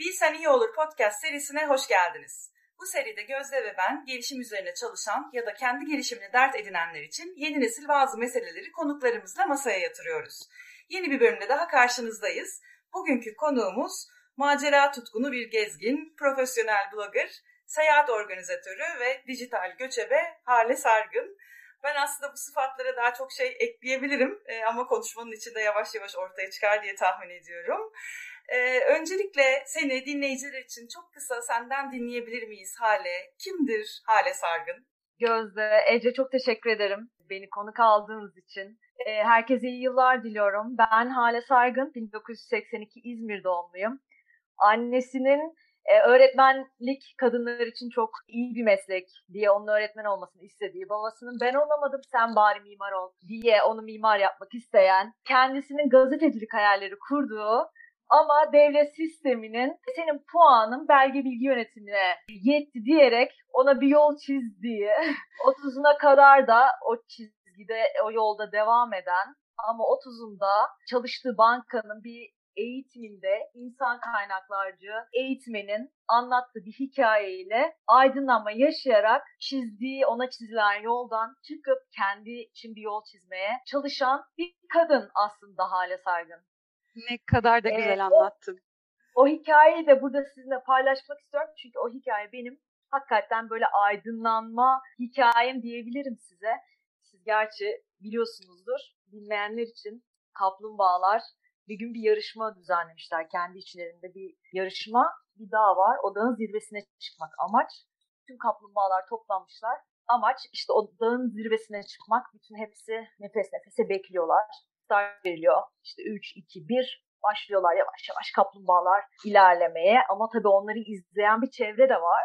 Bilsen İyi Olur podcast serisine hoş geldiniz. Bu seride Gözde ve ben gelişim üzerine çalışan ya da kendi gelişimini dert edinenler için yeni nesil bazı meseleleri konuklarımızla masaya yatırıyoruz. Yeni bir bölümde daha karşınızdayız. Bugünkü konuğumuz macera tutkunu bir gezgin, profesyonel blogger, seyahat organizatörü ve dijital göçebe Hale Sargın. Ben aslında bu sıfatlara daha çok şey ekleyebilirim e, ama konuşmanın içinde yavaş yavaş ortaya çıkar diye tahmin ediyorum. Ee, öncelikle seni dinleyiciler için çok kısa senden dinleyebilir miyiz Hale? Kimdir Hale Sargın? Gözde, Ece çok teşekkür ederim beni konuk aldığınız için. Ee, herkese iyi yıllar diliyorum. Ben Hale Sargın, 1982 İzmir doğumluyum. Annesinin e, öğretmenlik kadınlar için çok iyi bir meslek diye onun öğretmen olmasını istediği, babasının ben olamadım sen bari mimar ol diye onu mimar yapmak isteyen, kendisinin gazetecilik hayalleri kurduğu ama devlet sisteminin senin puanın belge bilgi yönetimine yetti diyerek ona bir yol çizdiği, 30'una kadar da o çizgide, o yolda devam eden ama 30'unda çalıştığı bankanın bir eğitiminde insan kaynaklarcı eğitmenin anlattığı bir hikayeyle aydınlanma yaşayarak çizdiği, ona çizilen yoldan çıkıp kendi için bir yol çizmeye çalışan bir kadın aslında Hale Sargın. Ne kadar da güzel ee, anlattın. O, o hikayeyi de burada sizinle paylaşmak istiyorum. Çünkü o hikaye benim hakikaten böyle aydınlanma hikayem diyebilirim size. Siz gerçi biliyorsunuzdur. Bilmeyenler için kaplumbağalar bir gün bir yarışma düzenlemişler. Kendi içlerinde bir yarışma. Bir dağ var. O dağın zirvesine çıkmak amaç. Tüm kaplumbağalar toplanmışlar. Amaç işte o dağın zirvesine çıkmak. Bütün hepsi nefes nefese bekliyorlar start veriliyor. İşte 3, 2, 1 başlıyorlar yavaş yavaş kaplumbağalar ilerlemeye. Ama tabii onları izleyen bir çevre de var.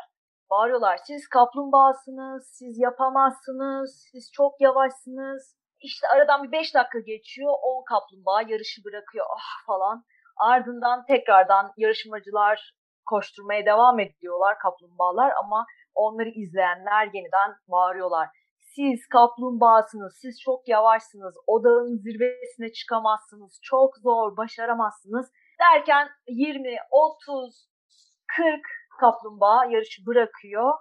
Bağırıyorlar siz kaplumbağasınız, siz yapamazsınız, siz çok yavaşsınız. İşte aradan bir 5 dakika geçiyor, 10 kaplumbağa yarışı bırakıyor ah falan. Ardından tekrardan yarışmacılar koşturmaya devam ediyorlar kaplumbağalar ama onları izleyenler yeniden bağırıyorlar siz kaplumbağasınız, siz çok yavaşsınız, o dağın zirvesine çıkamazsınız, çok zor, başaramazsınız derken 20, 30, 40 kaplumbağa yarışı bırakıyor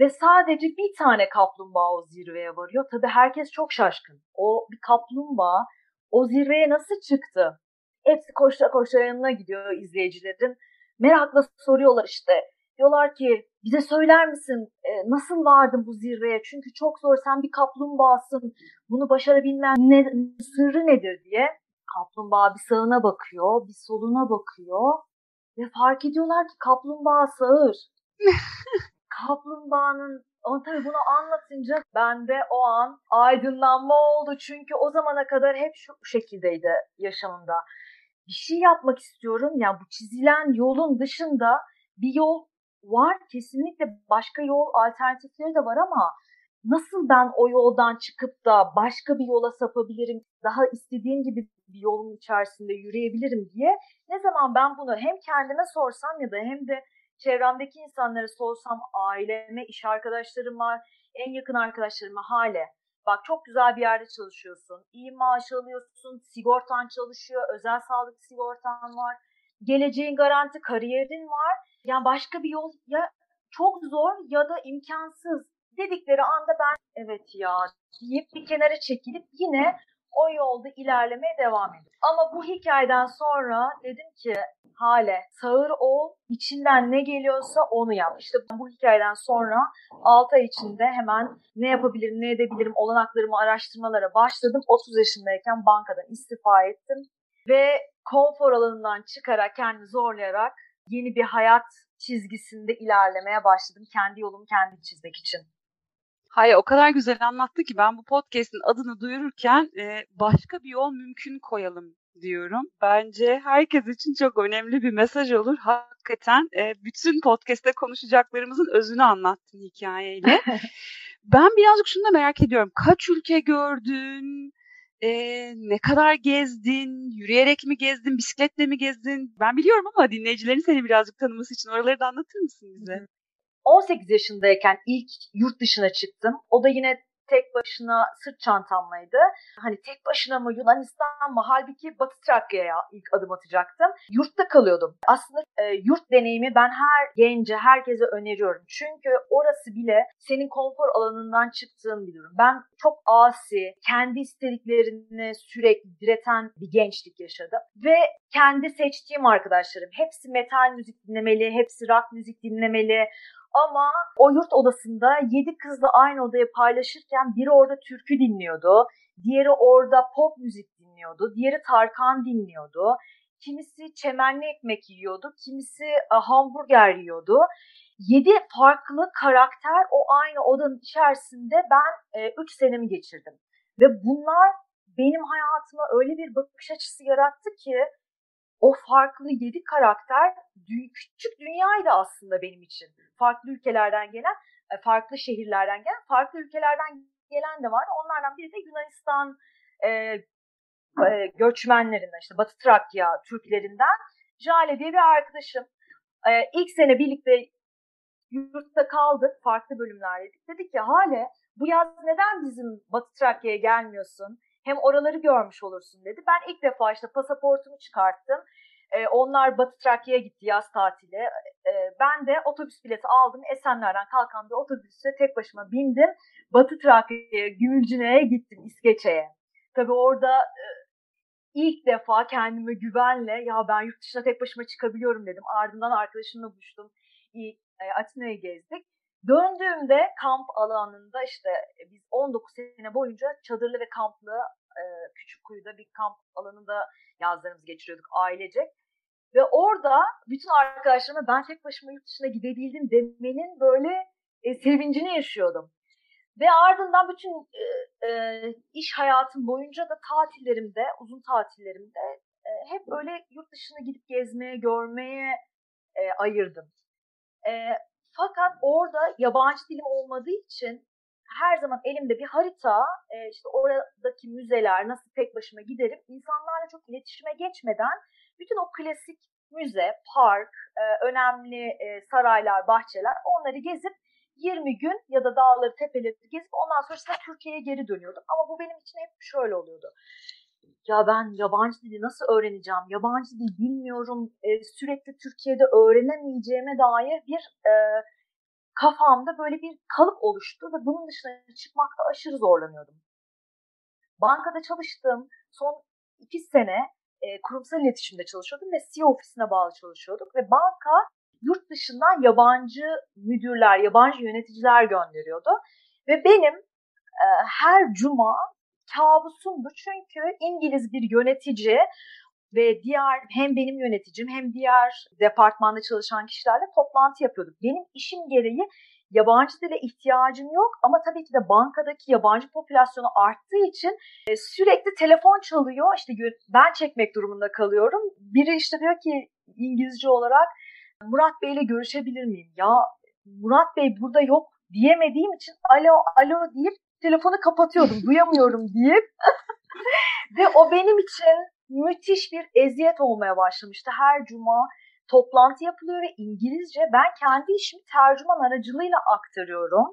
ve sadece bir tane kaplumbağa o zirveye varıyor. Tabii herkes çok şaşkın. O bir kaplumbağa o zirveye nasıl çıktı? Hepsi koştura koştura yanına gidiyor izleyicilerin. Merakla soruyorlar işte Diyorlar ki bize söyler misin e, nasıl vardın bu zirveye? Çünkü çok zor sen bir kaplumbağasın. Bunu başarabilmen ne, sırrı nedir diye. Kaplumbağa bir sağına bakıyor, bir soluna bakıyor ve fark ediyorlar ki kaplumbağa sağır. Kaplumbağanın ama tabii bunu anlatınca ben de o an aydınlanma oldu. Çünkü o zamana kadar hep şu şekildeydi yaşamında. Bir şey yapmak istiyorum. Yani bu çizilen yolun dışında bir yol var kesinlikle başka yol alternatifleri de var ama nasıl ben o yoldan çıkıp da başka bir yola sapabilirim, daha istediğim gibi bir yolun içerisinde yürüyebilirim diye ne zaman ben bunu hem kendime sorsam ya da hem de çevremdeki insanlara sorsam aileme, iş arkadaşlarıma, en yakın arkadaşlarıma hale bak çok güzel bir yerde çalışıyorsun, iyi maaş alıyorsun, sigortan çalışıyor, özel sağlık sigortan var, geleceğin garanti, kariyerin var yani başka bir yol ya çok zor ya da imkansız dedikleri anda ben evet ya deyip bir kenara çekilip yine o yolda ilerlemeye devam ediyorum. Ama bu hikayeden sonra dedim ki hale sağır ol içinden ne geliyorsa onu yap. İşte bu hikayeden sonra 6 ay içinde hemen ne yapabilirim ne edebilirim olanaklarımı araştırmalara başladım. 30 yaşındayken bankadan istifa ettim ve konfor alanından çıkarak kendimi zorlayarak yeni bir hayat çizgisinde ilerlemeye başladım. Kendi yolumu kendim çizmek için. Hayır o kadar güzel anlattı ki ben bu podcast'in adını duyururken e, başka bir yol mümkün koyalım diyorum. Bence herkes için çok önemli bir mesaj olur. Hakikaten e, bütün podcast'te konuşacaklarımızın özünü anlattın hikayeyle. ben birazcık şunu da merak ediyorum. Kaç ülke gördün? E, ne kadar gezdin? Yürüyerek mi gezdin? Bisikletle mi gezdin? Ben biliyorum ama dinleyicilerin seni birazcık tanıması için oraları da anlatır mısın bize? 18 yaşındayken ilk yurt dışına çıktım. O da yine tek başına sırt çantamlaydı. Hani tek başına mı Yunanistan mı? Halbuki Batı Trakya'ya ilk adım atacaktım. Yurtta kalıyordum. Aslında e, yurt deneyimi ben her gence, herkese öneriyorum. Çünkü orası bile senin konfor alanından çıktığın bir durum. Ben çok asi, kendi istediklerini sürekli direten bir gençlik yaşadım. Ve kendi seçtiğim arkadaşlarım. Hepsi metal müzik dinlemeli, hepsi rock müzik dinlemeli. Ama o yurt odasında yedi kızla aynı odayı paylaşırken biri orada türkü dinliyordu. Diğeri orada pop müzik dinliyordu. Diğeri Tarkan dinliyordu. Kimisi çemenli ekmek yiyordu. Kimisi e, hamburger yiyordu. Yedi farklı karakter o aynı odanın içerisinde ben e, üç senemi geçirdim. Ve bunlar benim hayatıma öyle bir bakış açısı yarattı ki o farklı yedi karakter küçük dünyaydı aslında benim için. Farklı ülkelerden gelen, e, farklı şehirlerden gelen, farklı ülkelerden gelen de var. Onlardan biri de Yunanistan e, e, göçmenlerinden, işte Batı Trakya Türklerinden Jale diye bir arkadaşım. E, ilk sene birlikte yurtta kaldık, farklı bölümlerdeydik. Dedik ki Hale bu yaz neden bizim Batı Trakya'ya gelmiyorsun? Hem oraları görmüş olursun dedi. Ben ilk defa işte pasaportumu çıkarttım. Ee, onlar Batı Trakya'ya gitti yaz tatili. Ee, ben de otobüs bileti aldım. Esenler'den kalkan bir otobüse tek başıma bindim. Batı Trakya'ya, Gümülcine'ye gittim İskeçe'ye. Tabii orada e, ilk defa kendime güvenle ya ben yurt dışına tek başıma çıkabiliyorum dedim. Ardından arkadaşımla buluştum. İlk, e, Atina'yı gezdik. Döndüğümde kamp alanında işte e, biz 19 sene boyunca çadırlı ve kamplı e, küçük kuyuda bir kamp alanında yazlarımızı geçiriyorduk ailecek. Ve orada bütün arkadaşlarıma ben tek başıma yurt dışına gidebildim demenin böyle e, sevincini yaşıyordum. Ve ardından bütün e, e, iş hayatım boyunca da tatillerimde, uzun tatillerimde e, hep böyle yurt dışına gidip gezmeye, görmeye e, ayırdım. E, fakat orada yabancı dilim olmadığı için her zaman elimde bir harita, e, işte oradaki müzeler, nasıl tek başıma giderim, insanlarla çok iletişime geçmeden bütün o klasik müze, park, e, önemli e, saraylar, bahçeler onları gezip 20 gün ya da dağları, tepeleri gezip ondan sonra işte Türkiye'ye geri dönüyordum. Ama bu benim için hep şöyle oluyordu. Ya ben yabancı dili nasıl öğreneceğim? Yabancı dil bilmiyorum. E, sürekli Türkiye'de öğrenemeyeceğime dair bir e, kafamda böyle bir kalıp oluştu ve bunun dışına çıkmakta aşırı zorlanıyordum. Bankada çalıştığım son iki sene e, kurumsal iletişimde çalışıyordum ve CEO ofisine bağlı çalışıyorduk ve banka yurt dışından yabancı müdürler, yabancı yöneticiler gönderiyordu ve benim e, her cuma kabusumdu çünkü İngiliz bir yönetici ve diğer hem benim yöneticim hem diğer departmanda çalışan kişilerle toplantı yapıyorduk. Benim işim gereği yabancı dile ihtiyacım yok ama tabii ki de bankadaki yabancı popülasyonu arttığı için e, sürekli telefon çalıyor. İşte ben çekmek durumunda kalıyorum. Biri işte diyor ki İngilizce olarak Murat Bey ile görüşebilir miyim? Ya Murat Bey burada yok diyemediğim için alo alo deyip telefonu kapatıyordum. Duyamıyorum deyip. Ve o benim için müthiş bir eziyet olmaya başlamıştı. Her cuma toplantı yapılıyor ve İngilizce ben kendi işimi tercüman aracılığıyla aktarıyorum.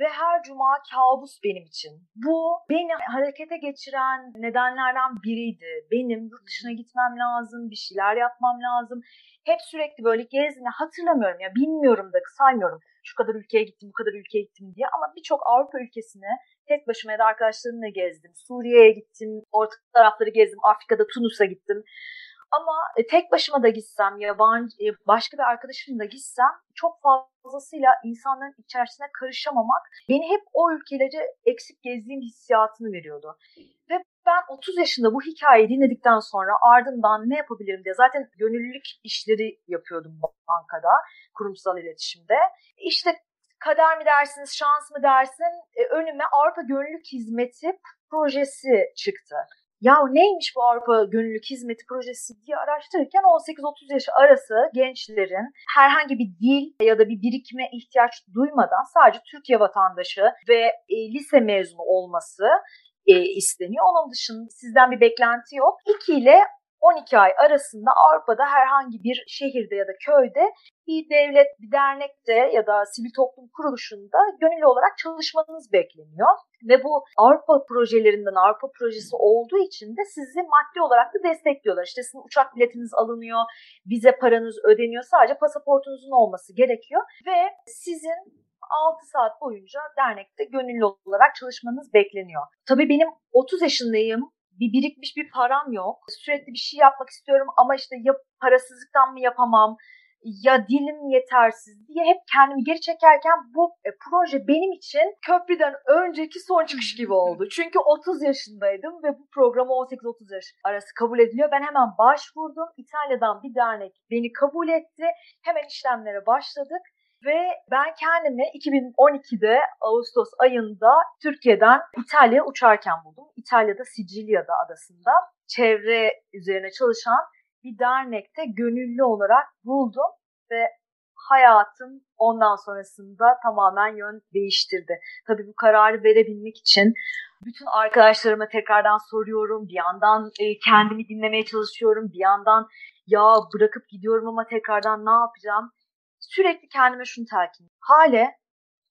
Ve her cuma kabus benim için. Bu beni harekete geçiren nedenlerden biriydi. Benim yurt dışına gitmem lazım, bir şeyler yapmam lazım. Hep sürekli böyle gezdiğini hatırlamıyorum ya bilmiyorum da saymıyorum. Şu kadar ülkeye gittim, bu kadar ülkeye gittim diye ama birçok Avrupa ülkesine tek başıma ya da arkadaşlarımla gezdim. Suriye'ye gittim, orta tarafları gezdim, Afrika'da Tunus'a gittim. Ama e, tek başıma da gitsem, yabancı e, başka bir arkadaşımla da gitsem çok fazlasıyla insanların içerisine karışamamak beni hep o ülkeleri eksik gezdiğim hissiyatını veriyordu. Ve ben 30 yaşında bu hikayeyi dinledikten sonra ardından ne yapabilirim diye zaten gönüllülük işleri yapıyordum bankada, kurumsal iletişimde. İşte kader mi dersiniz, şans mı dersin e, önüme Avrupa Gönüllülük Hizmeti projesi çıktı. Ya neymiş bu Avrupa Gönüllülük Hizmeti projesi diye araştırırken 18-30 yaş arası gençlerin herhangi bir dil ya da bir birikime ihtiyaç duymadan sadece Türkiye vatandaşı ve e, lise mezunu olması e, isteniyor. Onun dışında sizden bir beklenti yok. 2 ile 12 ay arasında Avrupa'da herhangi bir şehirde ya da köyde bir devlet, bir dernekte ya da sivil toplum kuruluşunda gönüllü olarak çalışmanız bekleniyor. Ve bu Avrupa projelerinden Avrupa projesi olduğu için de sizi maddi olarak da destekliyorlar. İşte sizin uçak biletiniz alınıyor, vize paranız ödeniyor. Sadece pasaportunuzun olması gerekiyor. Ve sizin 6 saat boyunca dernekte gönüllü olarak çalışmanız bekleniyor. Tabii benim 30 yaşındayım bir birikmiş bir param yok. Sürekli bir şey yapmak istiyorum ama işte ya parasızlıktan mı yapamam ya dilim yetersiz diye hep kendimi geri çekerken bu e, proje benim için köprüden önceki son çıkış gibi oldu. Çünkü 30 yaşındaydım ve bu programı 18-30 yaş arası kabul ediliyor. Ben hemen başvurdum. İtalya'dan bir dernek beni kabul etti. Hemen işlemlere başladık. Ve ben kendimi 2012'de Ağustos ayında Türkiye'den İtalya'ya uçarken buldum. İtalya'da Sicilya'da adasında çevre üzerine çalışan bir dernekte gönüllü olarak buldum ve hayatım ondan sonrasında tamamen yön değiştirdi. Tabii bu kararı verebilmek için bütün arkadaşlarıma tekrardan soruyorum. Bir yandan e, kendimi dinlemeye çalışıyorum. Bir yandan ya bırakıp gidiyorum ama tekrardan ne yapacağım? Sürekli kendime şunu telkin. Hale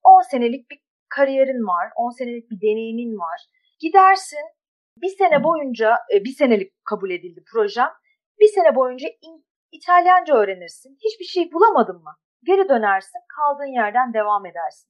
10 senelik bir kariyerin var. 10 senelik bir deneyimin var. Gidersin bir sene boyunca e, bir senelik kabul edildi projem. Bir sene boyunca İtalyanca öğrenirsin. Hiçbir şey bulamadın mı? Geri dönersin, kaldığın yerden devam edersin.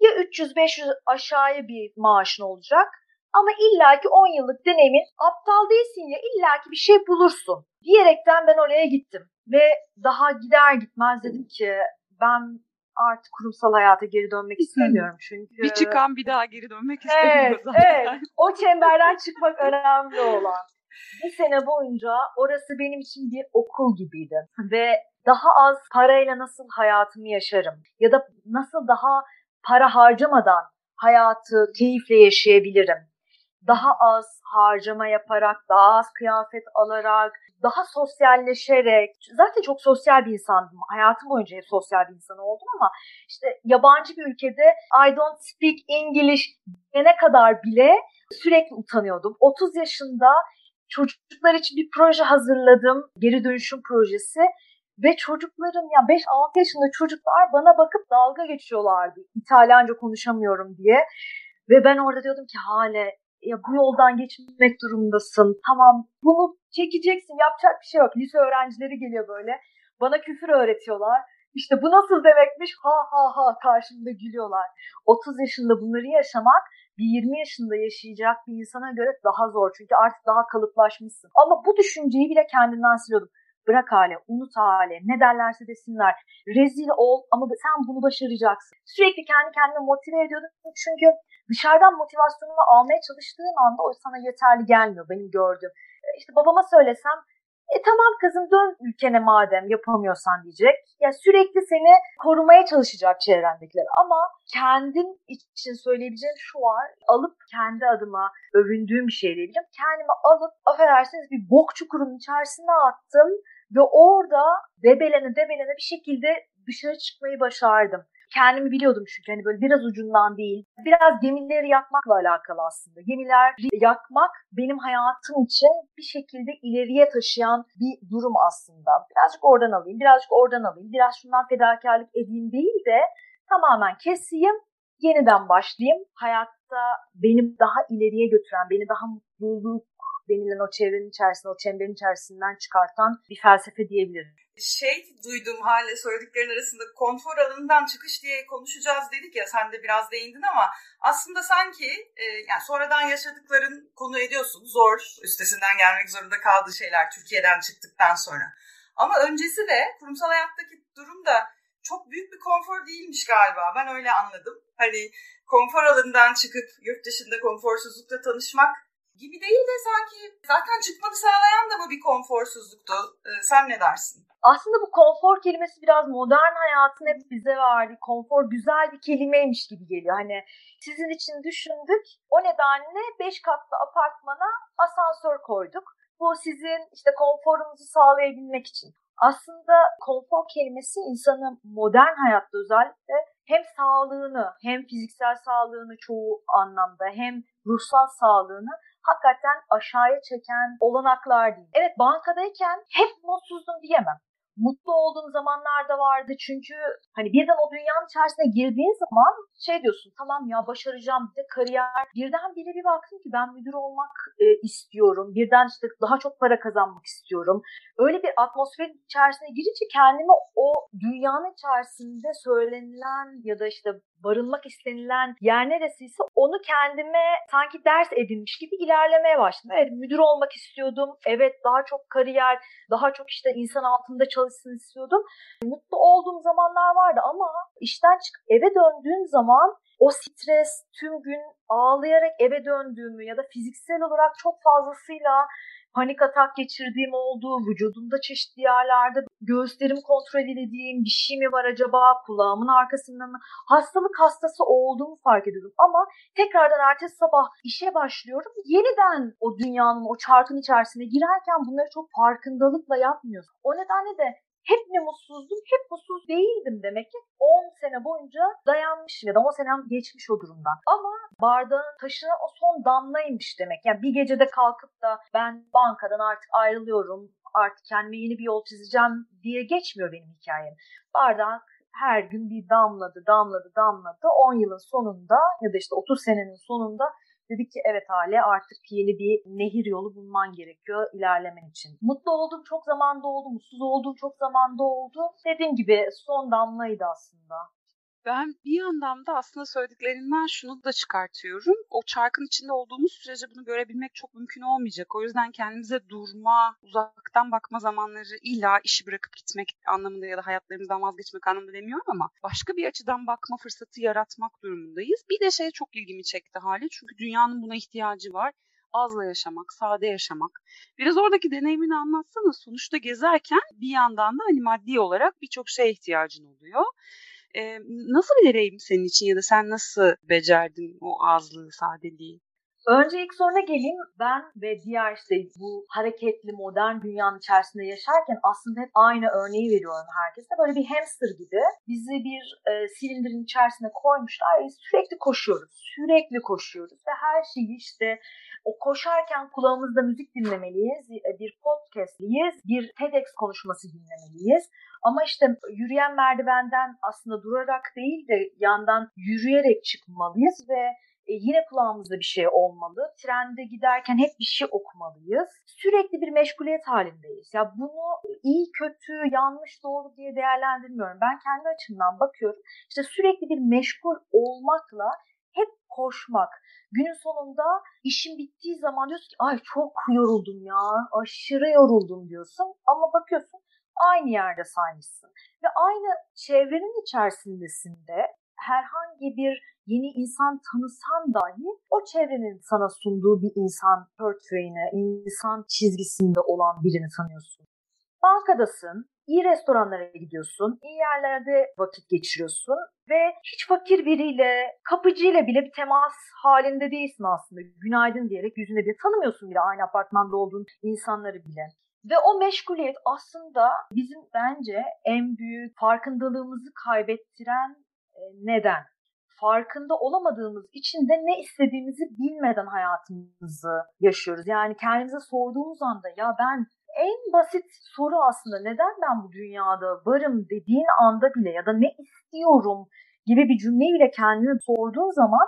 Ya 300-500 aşağıya bir maaşın olacak ama illaki 10 yıllık deneyimin aptal değilsin ya illaki bir şey bulursun diyerekten ben oraya gittim. Ve daha gider gitmez dedim ki ben artık kurumsal hayata geri dönmek istemiyorum çünkü. Bir çıkan bir daha geri dönmek istemiyor evet, zaten. Evet, o çemberden çıkmak önemli olan. Bir sene boyunca orası benim için bir okul gibiydi ve daha az parayla nasıl hayatımı yaşarım ya da nasıl daha para harcamadan hayatı keyifle yaşayabilirim. Daha az harcama yaparak, daha az kıyafet alarak, daha sosyalleşerek, zaten çok sosyal bir insandım. Hayatım boyunca hep sosyal bir insan oldum ama işte yabancı bir ülkede I don't speak English dene kadar bile sürekli utanıyordum. 30 yaşında çocuklar için bir proje hazırladım. Geri dönüşüm projesi. Ve çocukların ya 5-6 yaşında çocuklar bana bakıp dalga geçiyorlardı. İtalyanca konuşamıyorum diye. Ve ben orada diyordum ki Hale ya bu yoldan geçmek durumundasın. Tamam bunu çekeceksin yapacak bir şey yok. Lise öğrencileri geliyor böyle. Bana küfür öğretiyorlar. İşte bu nasıl demekmiş ha ha ha karşımda gülüyorlar. 30 yaşında bunları yaşamak bir 20 yaşında yaşayacak bir insana göre daha zor. Çünkü artık daha kalıplaşmışsın. Ama bu düşünceyi bile kendinden siliyordum. Bırak hale, unut hale, ne derlerse desinler. Rezil ol ama sen bunu başaracaksın. Sürekli kendi kendime motive ediyordum. Çünkü dışarıdan motivasyonunu almaya çalıştığın anda o sana yeterli gelmiyor benim gördüğüm. İşte babama söylesem e tamam kızım dön ülkene madem yapamıyorsan diyecek. Ya sürekli seni korumaya çalışacak çevrendekiler. Ama kendim için söyleyebileceğim şu var. Alıp kendi adıma övündüğüm bir şey diyebilirim. Kendimi alıp affedersiniz bir bok çukurunun içerisine attım. Ve orada debelene debelene bir şekilde dışarı çıkmayı başardım kendimi biliyordum çünkü hani böyle biraz ucundan değil. Biraz gemileri yakmakla alakalı aslında. Gemiler yakmak benim hayatım için bir şekilde ileriye taşıyan bir durum aslında. Birazcık oradan alayım, birazcık oradan alayım, biraz şundan fedakarlık edeyim değil de tamamen keseyim, yeniden başlayayım. Hayatta beni daha ileriye götüren, beni daha mutluluk denilen o çevrenin içerisinde, o çemberin içerisinden çıkartan bir felsefe diyebilirim şey duydum hale söylediklerin arasında konfor alanından çıkış diye konuşacağız dedik ya sen de biraz değindin ama aslında sanki e, yani sonradan yaşadıkların konu ediyorsun zor üstesinden gelmek zorunda kaldığı şeyler Türkiye'den çıktıktan sonra. Ama öncesi de kurumsal hayattaki durum da çok büyük bir konfor değilmiş galiba ben öyle anladım. Hani konfor alanından çıkıp yurt dışında konforsuzlukla tanışmak gibi değil de sanki zaten çıkmanı sağlayan da mı bir konforsuzluktu? Ee, sen ne dersin? Aslında bu konfor kelimesi biraz modern hayatın hep bize verdiği konfor güzel bir kelimeymiş gibi geliyor. Hani sizin için düşündük. O nedenle 5 katlı apartmana asansör koyduk. Bu sizin işte konforunuzu sağlayabilmek için. Aslında konfor kelimesi insanın modern hayatta özellikle hem sağlığını hem fiziksel sağlığını çoğu anlamda hem ruhsal sağlığını hakikaten aşağıya çeken olanaklar değil. Evet bankadayken hep mutsuzdum diyemem mutlu olduğum zamanlar da vardı. Çünkü hani birden o dünyanın içerisine girdiğin zaman şey diyorsun tamam ya başaracağım bir de kariyer. Birden biri bir baktım ki ben müdür olmak e, istiyorum. Birden işte daha çok para kazanmak istiyorum. Öyle bir atmosferin içerisine girince kendimi o dünyanın içerisinde söylenilen ya da işte barınmak istenilen yer neresiyse onu kendime sanki ders edinmiş gibi ilerlemeye başladım. Evet müdür olmak istiyordum. Evet daha çok kariyer, daha çok işte insan altında çalışsın istiyordum. Mutlu olduğum zamanlar vardı ama işten çıkıp eve döndüğüm zaman o stres tüm gün ağlayarak eve döndüğümü ya da fiziksel olarak çok fazlasıyla panik atak geçirdiğim oldu. Vücudumda çeşitli yerlerde göğüslerimi kontrol edediğim bir şey mi var acaba? Kulağımın arkasında mı? Hastalık hastası olduğumu fark ediyordum. Ama tekrardan ertesi sabah işe başlıyorum. Yeniden o dünyanın, o çarkın içerisine girerken bunları çok farkındalıkla yapmıyorsun. O nedenle de hep mi mutsuzdum, hep mutsuz değildim demek ki 10 sene boyunca dayanmış ya da 10 senem geçmiş o durumdan. Ama bardağın taşına o son damlaymış demek. Yani bir gecede kalkıp da ben bankadan artık ayrılıyorum, artık kendime yeni bir yol çizeceğim diye geçmiyor benim hikayem. Bardak her gün bir damladı, damladı, damladı. 10 yılın sonunda ya da işte 30 senenin sonunda Dedik ki evet hale artık yeni bir nehir yolu bulman gerekiyor ilerlemen için. Mutlu olduğum çok zamanda oldu, mutsuz olduğum çok zamanda oldu. Dediğim gibi son damlaydı aslında. Ben bir yandan da aslında söylediklerinden şunu da çıkartıyorum. O çarkın içinde olduğumuz sürece bunu görebilmek çok mümkün olmayacak. O yüzden kendimize durma, uzaktan bakma zamanları illa işi bırakıp gitmek anlamında ya da hayatlarımızdan vazgeçmek anlamında demiyorum ama başka bir açıdan bakma fırsatı yaratmak durumundayız. Bir de şey çok ilgimi çekti hali çünkü dünyanın buna ihtiyacı var azla yaşamak, sade yaşamak. Biraz oradaki deneyimini anlatsana. Sonuçta gezerken bir yandan da hani maddi olarak birçok şeye ihtiyacın oluyor. E, nasıl bir deneyim senin için ya da sen nasıl becerdin o azlığı, sadeliği? Önce ilk soruna geleyim. Ben ve diğer işte bu hareketli modern dünyanın içerisinde yaşarken aslında hep aynı örneği veriyorum herkese. Böyle bir hamster gibi bizi bir e, silindirin içerisine koymuşlar ve sürekli koşuyoruz. Sürekli koşuyoruz ve her şeyi işte o koşarken kulağımızda müzik dinlemeliyiz, e, bir podcastliyiz, bir TEDx konuşması dinlemeliyiz. Ama işte yürüyen merdivenden aslında durarak değil de yandan yürüyerek çıkmalıyız ve yine kulağımızda bir şey olmalı. Trende giderken hep bir şey okumalıyız. Sürekli bir meşguliyet halindeyiz. Ya bunu iyi, kötü, yanlış, doğru diye değerlendirmiyorum. Ben kendi açımdan bakıyorum. İşte sürekli bir meşgul olmakla hep koşmak. Günün sonunda işin bittiği zaman diyorsun ki ay çok yoruldum ya, aşırı yoruldum diyorsun. Ama bakıyorsun aynı yerde saymışsın. Ve aynı çevrenin içerisindesin de herhangi bir yeni insan tanısan dahi o çevrenin sana sunduğu bir insan portföyüne, insan çizgisinde olan birini tanıyorsun. Bankadasın, iyi restoranlara gidiyorsun, iyi yerlerde vakit geçiriyorsun ve hiç fakir biriyle, kapıcıyla bile bir temas halinde değilsin aslında. Günaydın diyerek yüzüne bir tanımıyorsun bile aynı apartmanda olduğun insanları bile. Ve o meşguliyet aslında bizim bence en büyük farkındalığımızı kaybettiren neden. Farkında olamadığımız için de ne istediğimizi bilmeden hayatımızı yaşıyoruz. Yani kendimize sorduğumuz anda ya ben en basit soru aslında neden ben bu dünyada varım dediğin anda bile ya da ne istiyorum gibi bir cümleyi bile kendine sorduğun zaman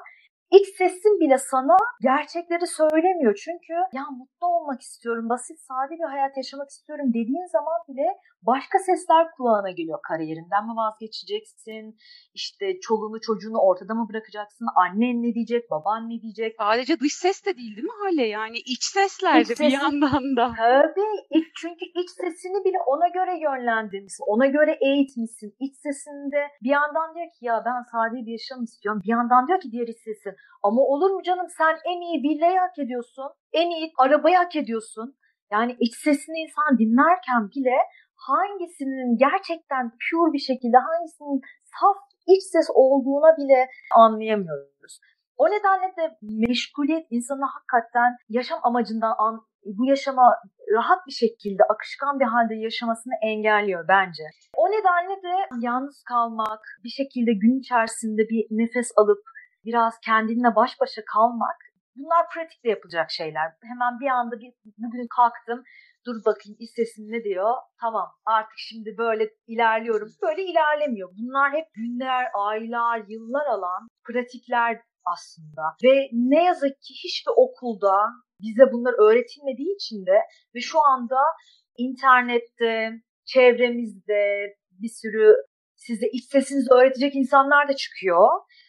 İç sesin bile sana gerçekleri söylemiyor. Çünkü ya mutlu olmak istiyorum, basit, sade bir hayat yaşamak istiyorum dediğin zaman bile başka sesler kulağına geliyor. Kariyerinden mi vazgeçeceksin? İşte çoluğunu çocuğunu ortada mı bırakacaksın? Annen ne diyecek? Baban ne diyecek? Sadece dış ses de değil değil mi Hale? Yani iç sesler de bir yandan da. Tabii. çünkü iç sesini bile ona göre yönlendirmişsin. Ona göre eğitmişsin. İç sesinde bir yandan diyor ki ya ben sade bir yaşam istiyorum. Bir yandan diyor ki diğer iç sesin ama olur mu canım sen en iyi villayı hak ediyorsun. En iyi arabayı hak ediyorsun. Yani iç sesini insan dinlerken bile hangisinin gerçekten pure bir şekilde hangisinin saf iç ses olduğuna bile anlayamıyoruz. O nedenle de meşguliyet insanı hakikaten yaşam amacından an, bu yaşama rahat bir şekilde akışkan bir halde yaşamasını engelliyor bence. O nedenle de yalnız kalmak, bir şekilde gün içerisinde bir nefes alıp biraz kendinle baş başa kalmak Bunlar pratikle yapılacak şeyler. Hemen bir anda bir, bugün kalktım dur bakayım istesin ne diyor. Tamam artık şimdi böyle ilerliyorum. Böyle ilerlemiyor. Bunlar hep günler, aylar, yıllar alan pratikler aslında. Ve ne yazık ki hiçbir okulda bize bunlar öğretilmediği için de ve şu anda internette, çevremizde bir sürü size iç sesinizi öğretecek insanlar da çıkıyor.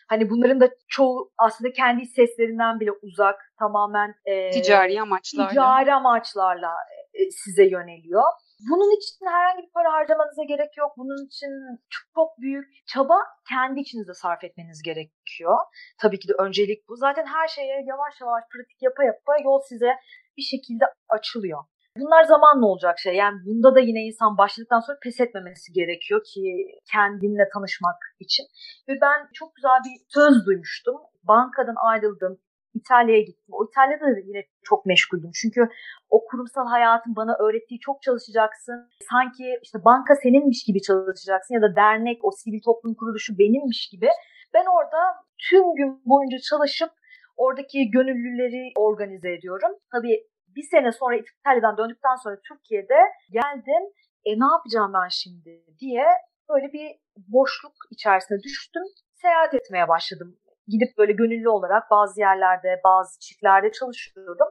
Hani bunların da çoğu aslında kendi seslerinden bile uzak, tamamen e, ticari amaçlarla. Ticari amaçlarla e, size yöneliyor. Bunun için herhangi bir para harcamanıza gerek yok. Bunun için çok büyük çaba kendi içinizde sarf etmeniz gerekiyor. Tabii ki de öncelik bu. Zaten her şeye yavaş yavaş pratik yapa yapa yol size bir şekilde açılıyor. Bunlar zamanla olacak şey. Yani bunda da yine insan başladıktan sonra pes etmemesi gerekiyor ki kendinle tanışmak için. Ve ben çok güzel bir söz duymuştum. Bankadan ayrıldım. İtalya'ya gittim. O İtalya'da da yine çok meşguldüm. Çünkü o kurumsal hayatın bana öğrettiği çok çalışacaksın. Sanki işte banka seninmiş gibi çalışacaksın ya da dernek, o sivil toplum kuruluşu benimmiş gibi. Ben orada tüm gün boyunca çalışıp oradaki gönüllüleri organize ediyorum. Tabii bir sene sonra İtalya'dan döndükten sonra Türkiye'de geldim. E ne yapacağım ben şimdi diye böyle bir boşluk içerisine düştüm. Seyahat etmeye başladım gidip böyle gönüllü olarak bazı yerlerde, bazı çiftlerde çalışıyordum.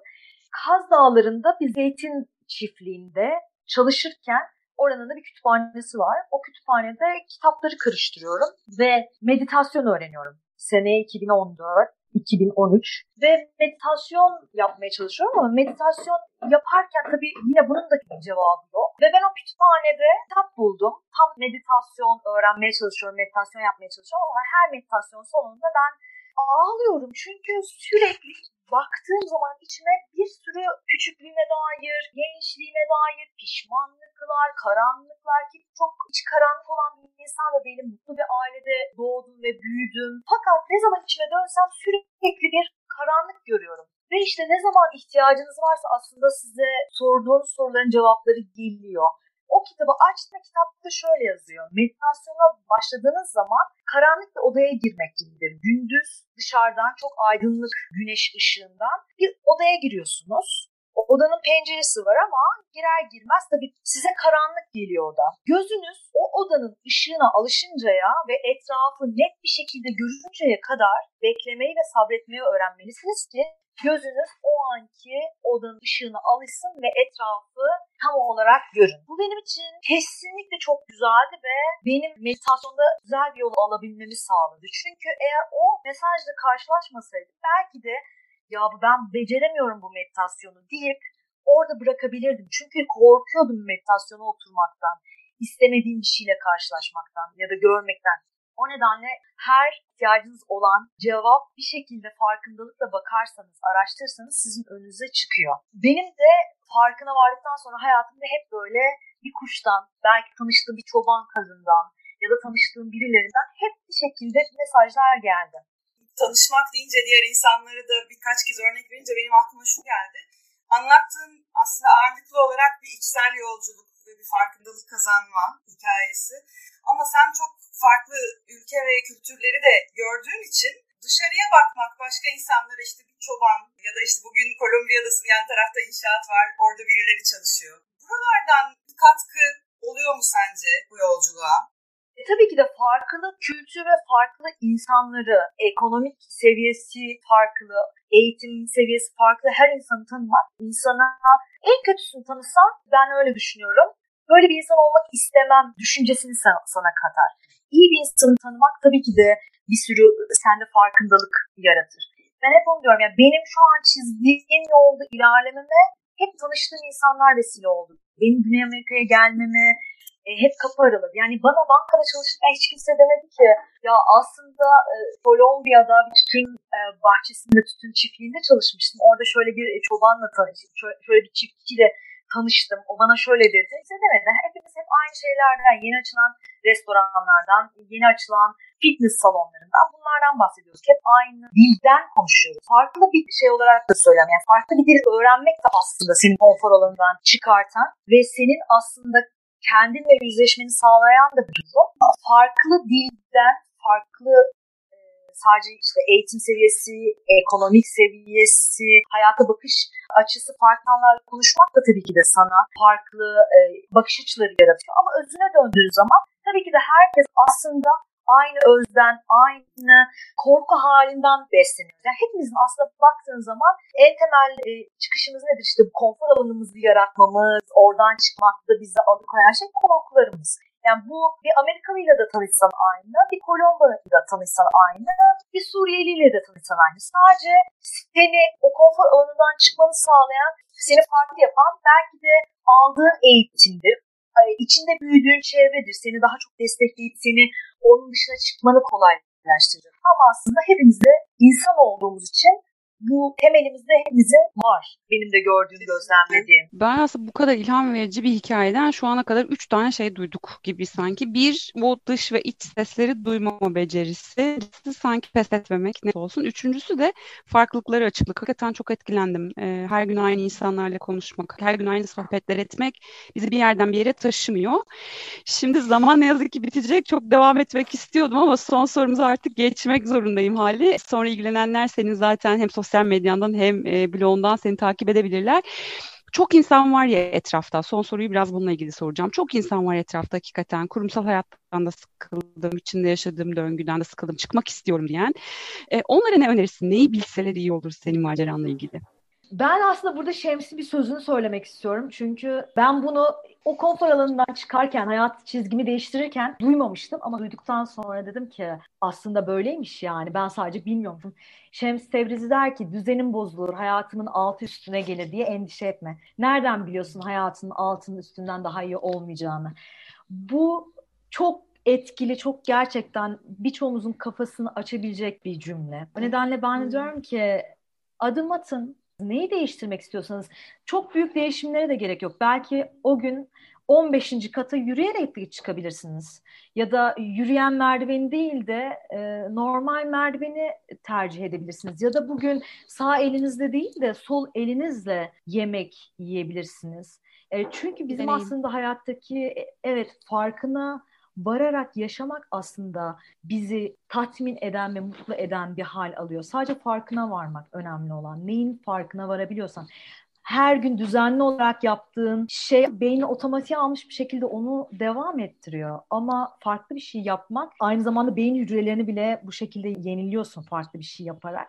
Kaz Dağları'nda bir zeytin çiftliğinde çalışırken oranın da bir kütüphanesi var. O kütüphanede kitapları karıştırıyorum ve meditasyon öğreniyorum. Sene 2014, 2013 ve meditasyon yapmaya çalışıyorum ama meditasyon yaparken tabii yine bunun da cevabı yok. Ve ben o kütüphanede kitap buldum. Tam meditasyon öğrenmeye çalışıyorum, meditasyon yapmaya çalışıyorum ama her meditasyon sonunda ben ağlıyorum. Çünkü sürekli baktığım zaman içime bir sürü küçüklüğüme dair, gençliğime dair pişmanlıklar, karanlıklar ki çok iç karanlık olan bir insan da değilim. Mutlu bir ailede doğdum ve büyüdüm. Fakat ne zaman içime dönsem sürekli bir karanlık görüyorum. Ve işte ne zaman ihtiyacınız varsa aslında size sorduğunuz soruların cevapları geliyor. O kitabı açtığında kitapta şöyle yazıyor. Meditasyona başladığınız zaman karanlık bir odaya girmek gibidir. Gündüz dışarıdan çok aydınlık güneş ışığından bir odaya giriyorsunuz. O odanın penceresi var ama girer girmez tabii size karanlık geliyor oda. Gözünüz o odanın ışığına alışıncaya ve etrafı net bir şekilde görünceye kadar beklemeyi ve sabretmeyi öğrenmelisiniz ki gözünüz o anki odanın ışığına alışsın ve etrafı tam olarak görün. Bu benim için kesinlikle çok güzeldi ve benim meditasyonda güzel bir yolu alabilmemi sağladı. Çünkü eğer o mesajla karşılaşmasaydım belki de ya ben beceremiyorum bu meditasyonu deyip orada bırakabilirdim. Çünkü korkuyordum meditasyona oturmaktan, istemediğim bir şeyle karşılaşmaktan ya da görmekten. O nedenle her ihtiyacınız olan cevap bir şekilde farkındalıkla bakarsanız, araştırırsanız sizin önünüze çıkıyor. Benim de farkına vardıktan sonra hayatımda hep böyle bir kuştan, belki tanıştığım bir çoban kadından ya da tanıştığım birilerinden hep bir şekilde mesajlar geldi. Tanışmak deyince diğer insanları da birkaç kez örnek verince benim aklıma şu geldi. Anlattığın aslında ağırlıklı olarak bir içsel yolculuk ve bir farkındalık kazanma hikayesi. Ama sen çok farklı ülke ve kültürleri de gördüğün için dışarıya bakmak, başka insanlara işte bir çoban ya da işte bugün Kolombiya'dasın yan tarafta inşaat var, orada birileri çalışıyor. Buralardan bir katkı oluyor mu sence bu yolculuğa? E, tabii ki de farklı kültür ve farklı insanları, ekonomik seviyesi farklı, eğitim seviyesi farklı her insanı tanımak, insana en kötüsünü tanısan ben öyle düşünüyorum. Böyle bir insan olmak istemem düşüncesini sana, katar. İyi bir insanı tanımak tabii ki de bir sürü sende farkındalık yaratır. Ben hep onu diyorum yani benim şu an çizdiğim yolda ilerlememe hep tanıştığım insanlar vesile oldu. Benim Güney Amerika'ya gelmeme e, hep kapı araladı. Yani bana bankada çalışırken hiç kimse demedi ki ya aslında e, Kolombiya'da bir tütün e, bahçesinde, tütün çiftliğinde çalışmıştım. Orada şöyle bir e, çobanla tanıştım, şöyle, şöyle bir çiftçiyle tanıştım. O bana şöyle dedi. Size demedi. Hepimiz hep aynı şeylerden, yeni açılan restoranlardan, yeni açılan fitness salonlarından bunlardan bahsediyoruz. Hep aynı dilden konuşuyoruz. Farklı bir şey olarak da söylüyorum. Yani farklı bir dil öğrenmek de aslında senin konfor alanından çıkartan ve senin aslında kendinle yüzleşmeni sağlayan da bir durum. Farklı dilden, farklı sadece işte eğitim seviyesi, ekonomik seviyesi, hayata bakış açısı farklı konuşmak da tabii ki de sana farklı e, bakış açıları yaratıyor. Ama özüne döndüğün zaman tabii ki de herkes aslında aynı özden, aynı korku halinden besleniyoruz. Yani hepimizin aslında baktığın zaman en temel e, çıkışımız nedir? İşte bu konfor alanımızı yaratmamız, oradan çıkmakta bizi alıkoyan şey korkularımız. Yani bu bir Amerikalıyla da tanışsan aynı, bir Kolombalı tanışsan aynı, bir Suriyeliyle de tanışsan aynı. Sadece seni o konfor alanından çıkmanı sağlayan, seni farklı yapan belki de aldığın eğitimdir, içinde büyüdüğün çevredir. Seni daha çok destekleyip seni onun dışına çıkmanı kolaylaştırır. Ama aslında hepimiz de insan olduğumuz için bu temelimizde hepimizin var. Benim de gördüğüm, gözlemlediğim. Ben aslında bu kadar ilham verici bir hikayeden şu ana kadar üç tane şey duyduk gibi sanki. Bir, bu dış ve iç sesleri duymama becerisi. Sanki pes etmemek ne olsun. Üçüncüsü de farklılıkları açıklık. Hakikaten çok etkilendim. Ee, her gün aynı insanlarla konuşmak, her gün aynı sohbetler etmek bizi bir yerden bir yere taşımıyor. Şimdi zaman ne yazık ki bitecek. Çok devam etmek istiyordum ama son sorumuza artık geçmek zorundayım hali. Sonra ilgilenenler senin zaten hem sosyal sosyal medyandan hem e, blogundan seni takip edebilirler. Çok insan var ya etrafta. Son soruyu biraz bununla ilgili soracağım. Çok insan var etrafta hakikaten. Kurumsal hayattan da sıkıldım, içinde yaşadığım döngüden de sıkıldım, çıkmak istiyorum diyen. E, onlara ne önerirsin? Neyi bilseler iyi olur senin maceranla ilgili? Ben aslında burada Şems'in bir sözünü söylemek istiyorum. Çünkü ben bunu o konfor alanından çıkarken, hayat çizgimi değiştirirken duymamıştım. Ama duyduktan sonra dedim ki aslında böyleymiş yani. Ben sadece bilmiyorum. Şems Tebrizi der ki düzenim bozulur, hayatımın altı üstüne gelir diye endişe etme. Nereden biliyorsun hayatının altının üstünden daha iyi olmayacağını? Bu çok etkili, çok gerçekten birçoğumuzun kafasını açabilecek bir cümle. O nedenle ben diyorum ki adım atın, neyi değiştirmek istiyorsanız çok büyük değişimlere de gerek yok. Belki o gün 15. kata yürüyerek çıkabilirsiniz. Ya da yürüyen merdiveni değil de e, normal merdiveni tercih edebilirsiniz. Ya da bugün sağ elinizle değil de sol elinizle yemek yiyebilirsiniz. E, çünkü bizim Deneyim. aslında hayattaki e, evet farkına vararak yaşamak aslında bizi tatmin eden ve mutlu eden bir hal alıyor. Sadece farkına varmak önemli olan. Neyin farkına varabiliyorsan her gün düzenli olarak yaptığın şey beyni otomatiğe almış bir şekilde onu devam ettiriyor. Ama farklı bir şey yapmak aynı zamanda beyin hücrelerini bile bu şekilde yeniliyorsun farklı bir şey yaparak.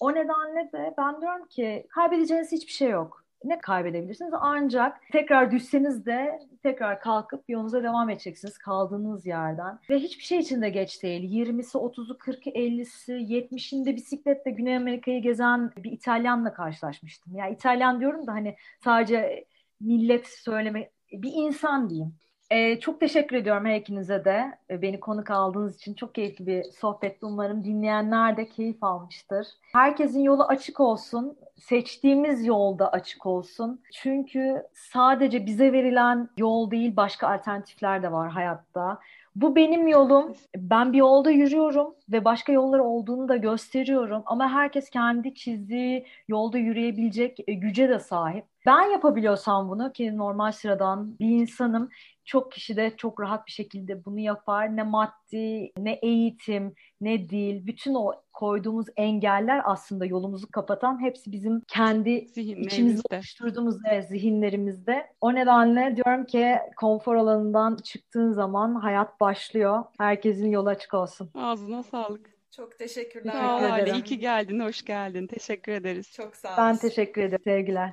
O nedenle de ben diyorum ki kaybedeceğiniz hiçbir şey yok ne kaybedebilirsiniz? Ancak tekrar düşseniz de tekrar kalkıp yolunuza devam edeceksiniz kaldığınız yerden. Ve hiçbir şey için de geç değil. 20'si, 30'u, 40'ı, 50'si, 70'inde bisikletle Güney Amerika'yı gezen bir İtalyanla karşılaşmıştım. Ya yani İtalyan diyorum da hani sadece millet söyleme bir insan diyeyim. Ee, çok teşekkür ediyorum her ikinize de. Beni konuk aldığınız için çok keyifli bir sohbetti. Umarım dinleyenler de keyif almıştır. Herkesin yolu açık olsun. Seçtiğimiz yolda açık olsun. Çünkü sadece bize verilen yol değil başka alternatifler de var hayatta. Bu benim yolum. Ben bir yolda yürüyorum ve başka yollar olduğunu da gösteriyorum. Ama herkes kendi çizdiği yolda yürüyebilecek e, güce de sahip. Ben yapabiliyorsam bunu ki normal sıradan bir insanım çok kişi de çok rahat bir şekilde bunu yapar. Ne maddi, ne eğitim, ne dil, bütün o koyduğumuz engeller aslında yolumuzu kapatan hepsi bizim kendi içimizde oluşturduğumuz evet, zihinlerimizde. O nedenle diyorum ki konfor alanından çıktığın zaman hayat başlıyor. Herkesin yolu açık olsun. Ağzına sağlık. Çok teşekkürler. Sağ ol İyi ki geldin. Hoş geldin. Teşekkür ederiz. Çok sağ ol. Ben teşekkür ederim. Sevgiler.